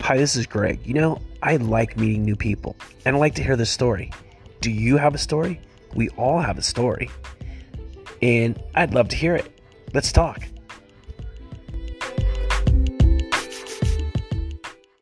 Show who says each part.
Speaker 1: Hi, this is Greg. You know, I like meeting new people and I like to hear the story. Do you have a story? We all have a story. And I'd love to hear it. Let's talk.